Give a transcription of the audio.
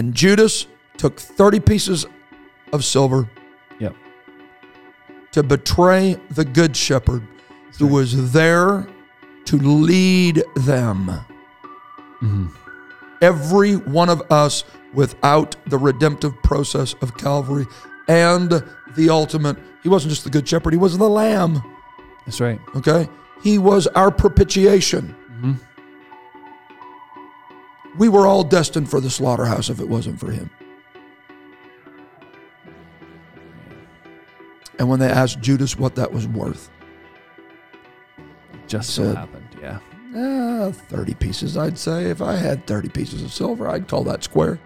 And Judas took 30 pieces of silver Yep. to betray the good shepherd who right. was there to lead them. Mm-hmm. Every one of us, without the redemptive process of Calvary and the ultimate, he wasn't just the good shepherd, he was the lamb. That's right. Okay? He was our propitiation. Mm-hmm. We were all destined for the slaughterhouse if it wasn't for him. And when they asked Judas what that was worth, Just so Said- happened. Yeah. ah, 30 pieces, I'd say. If I had 30 pieces of silver, I'd call that square.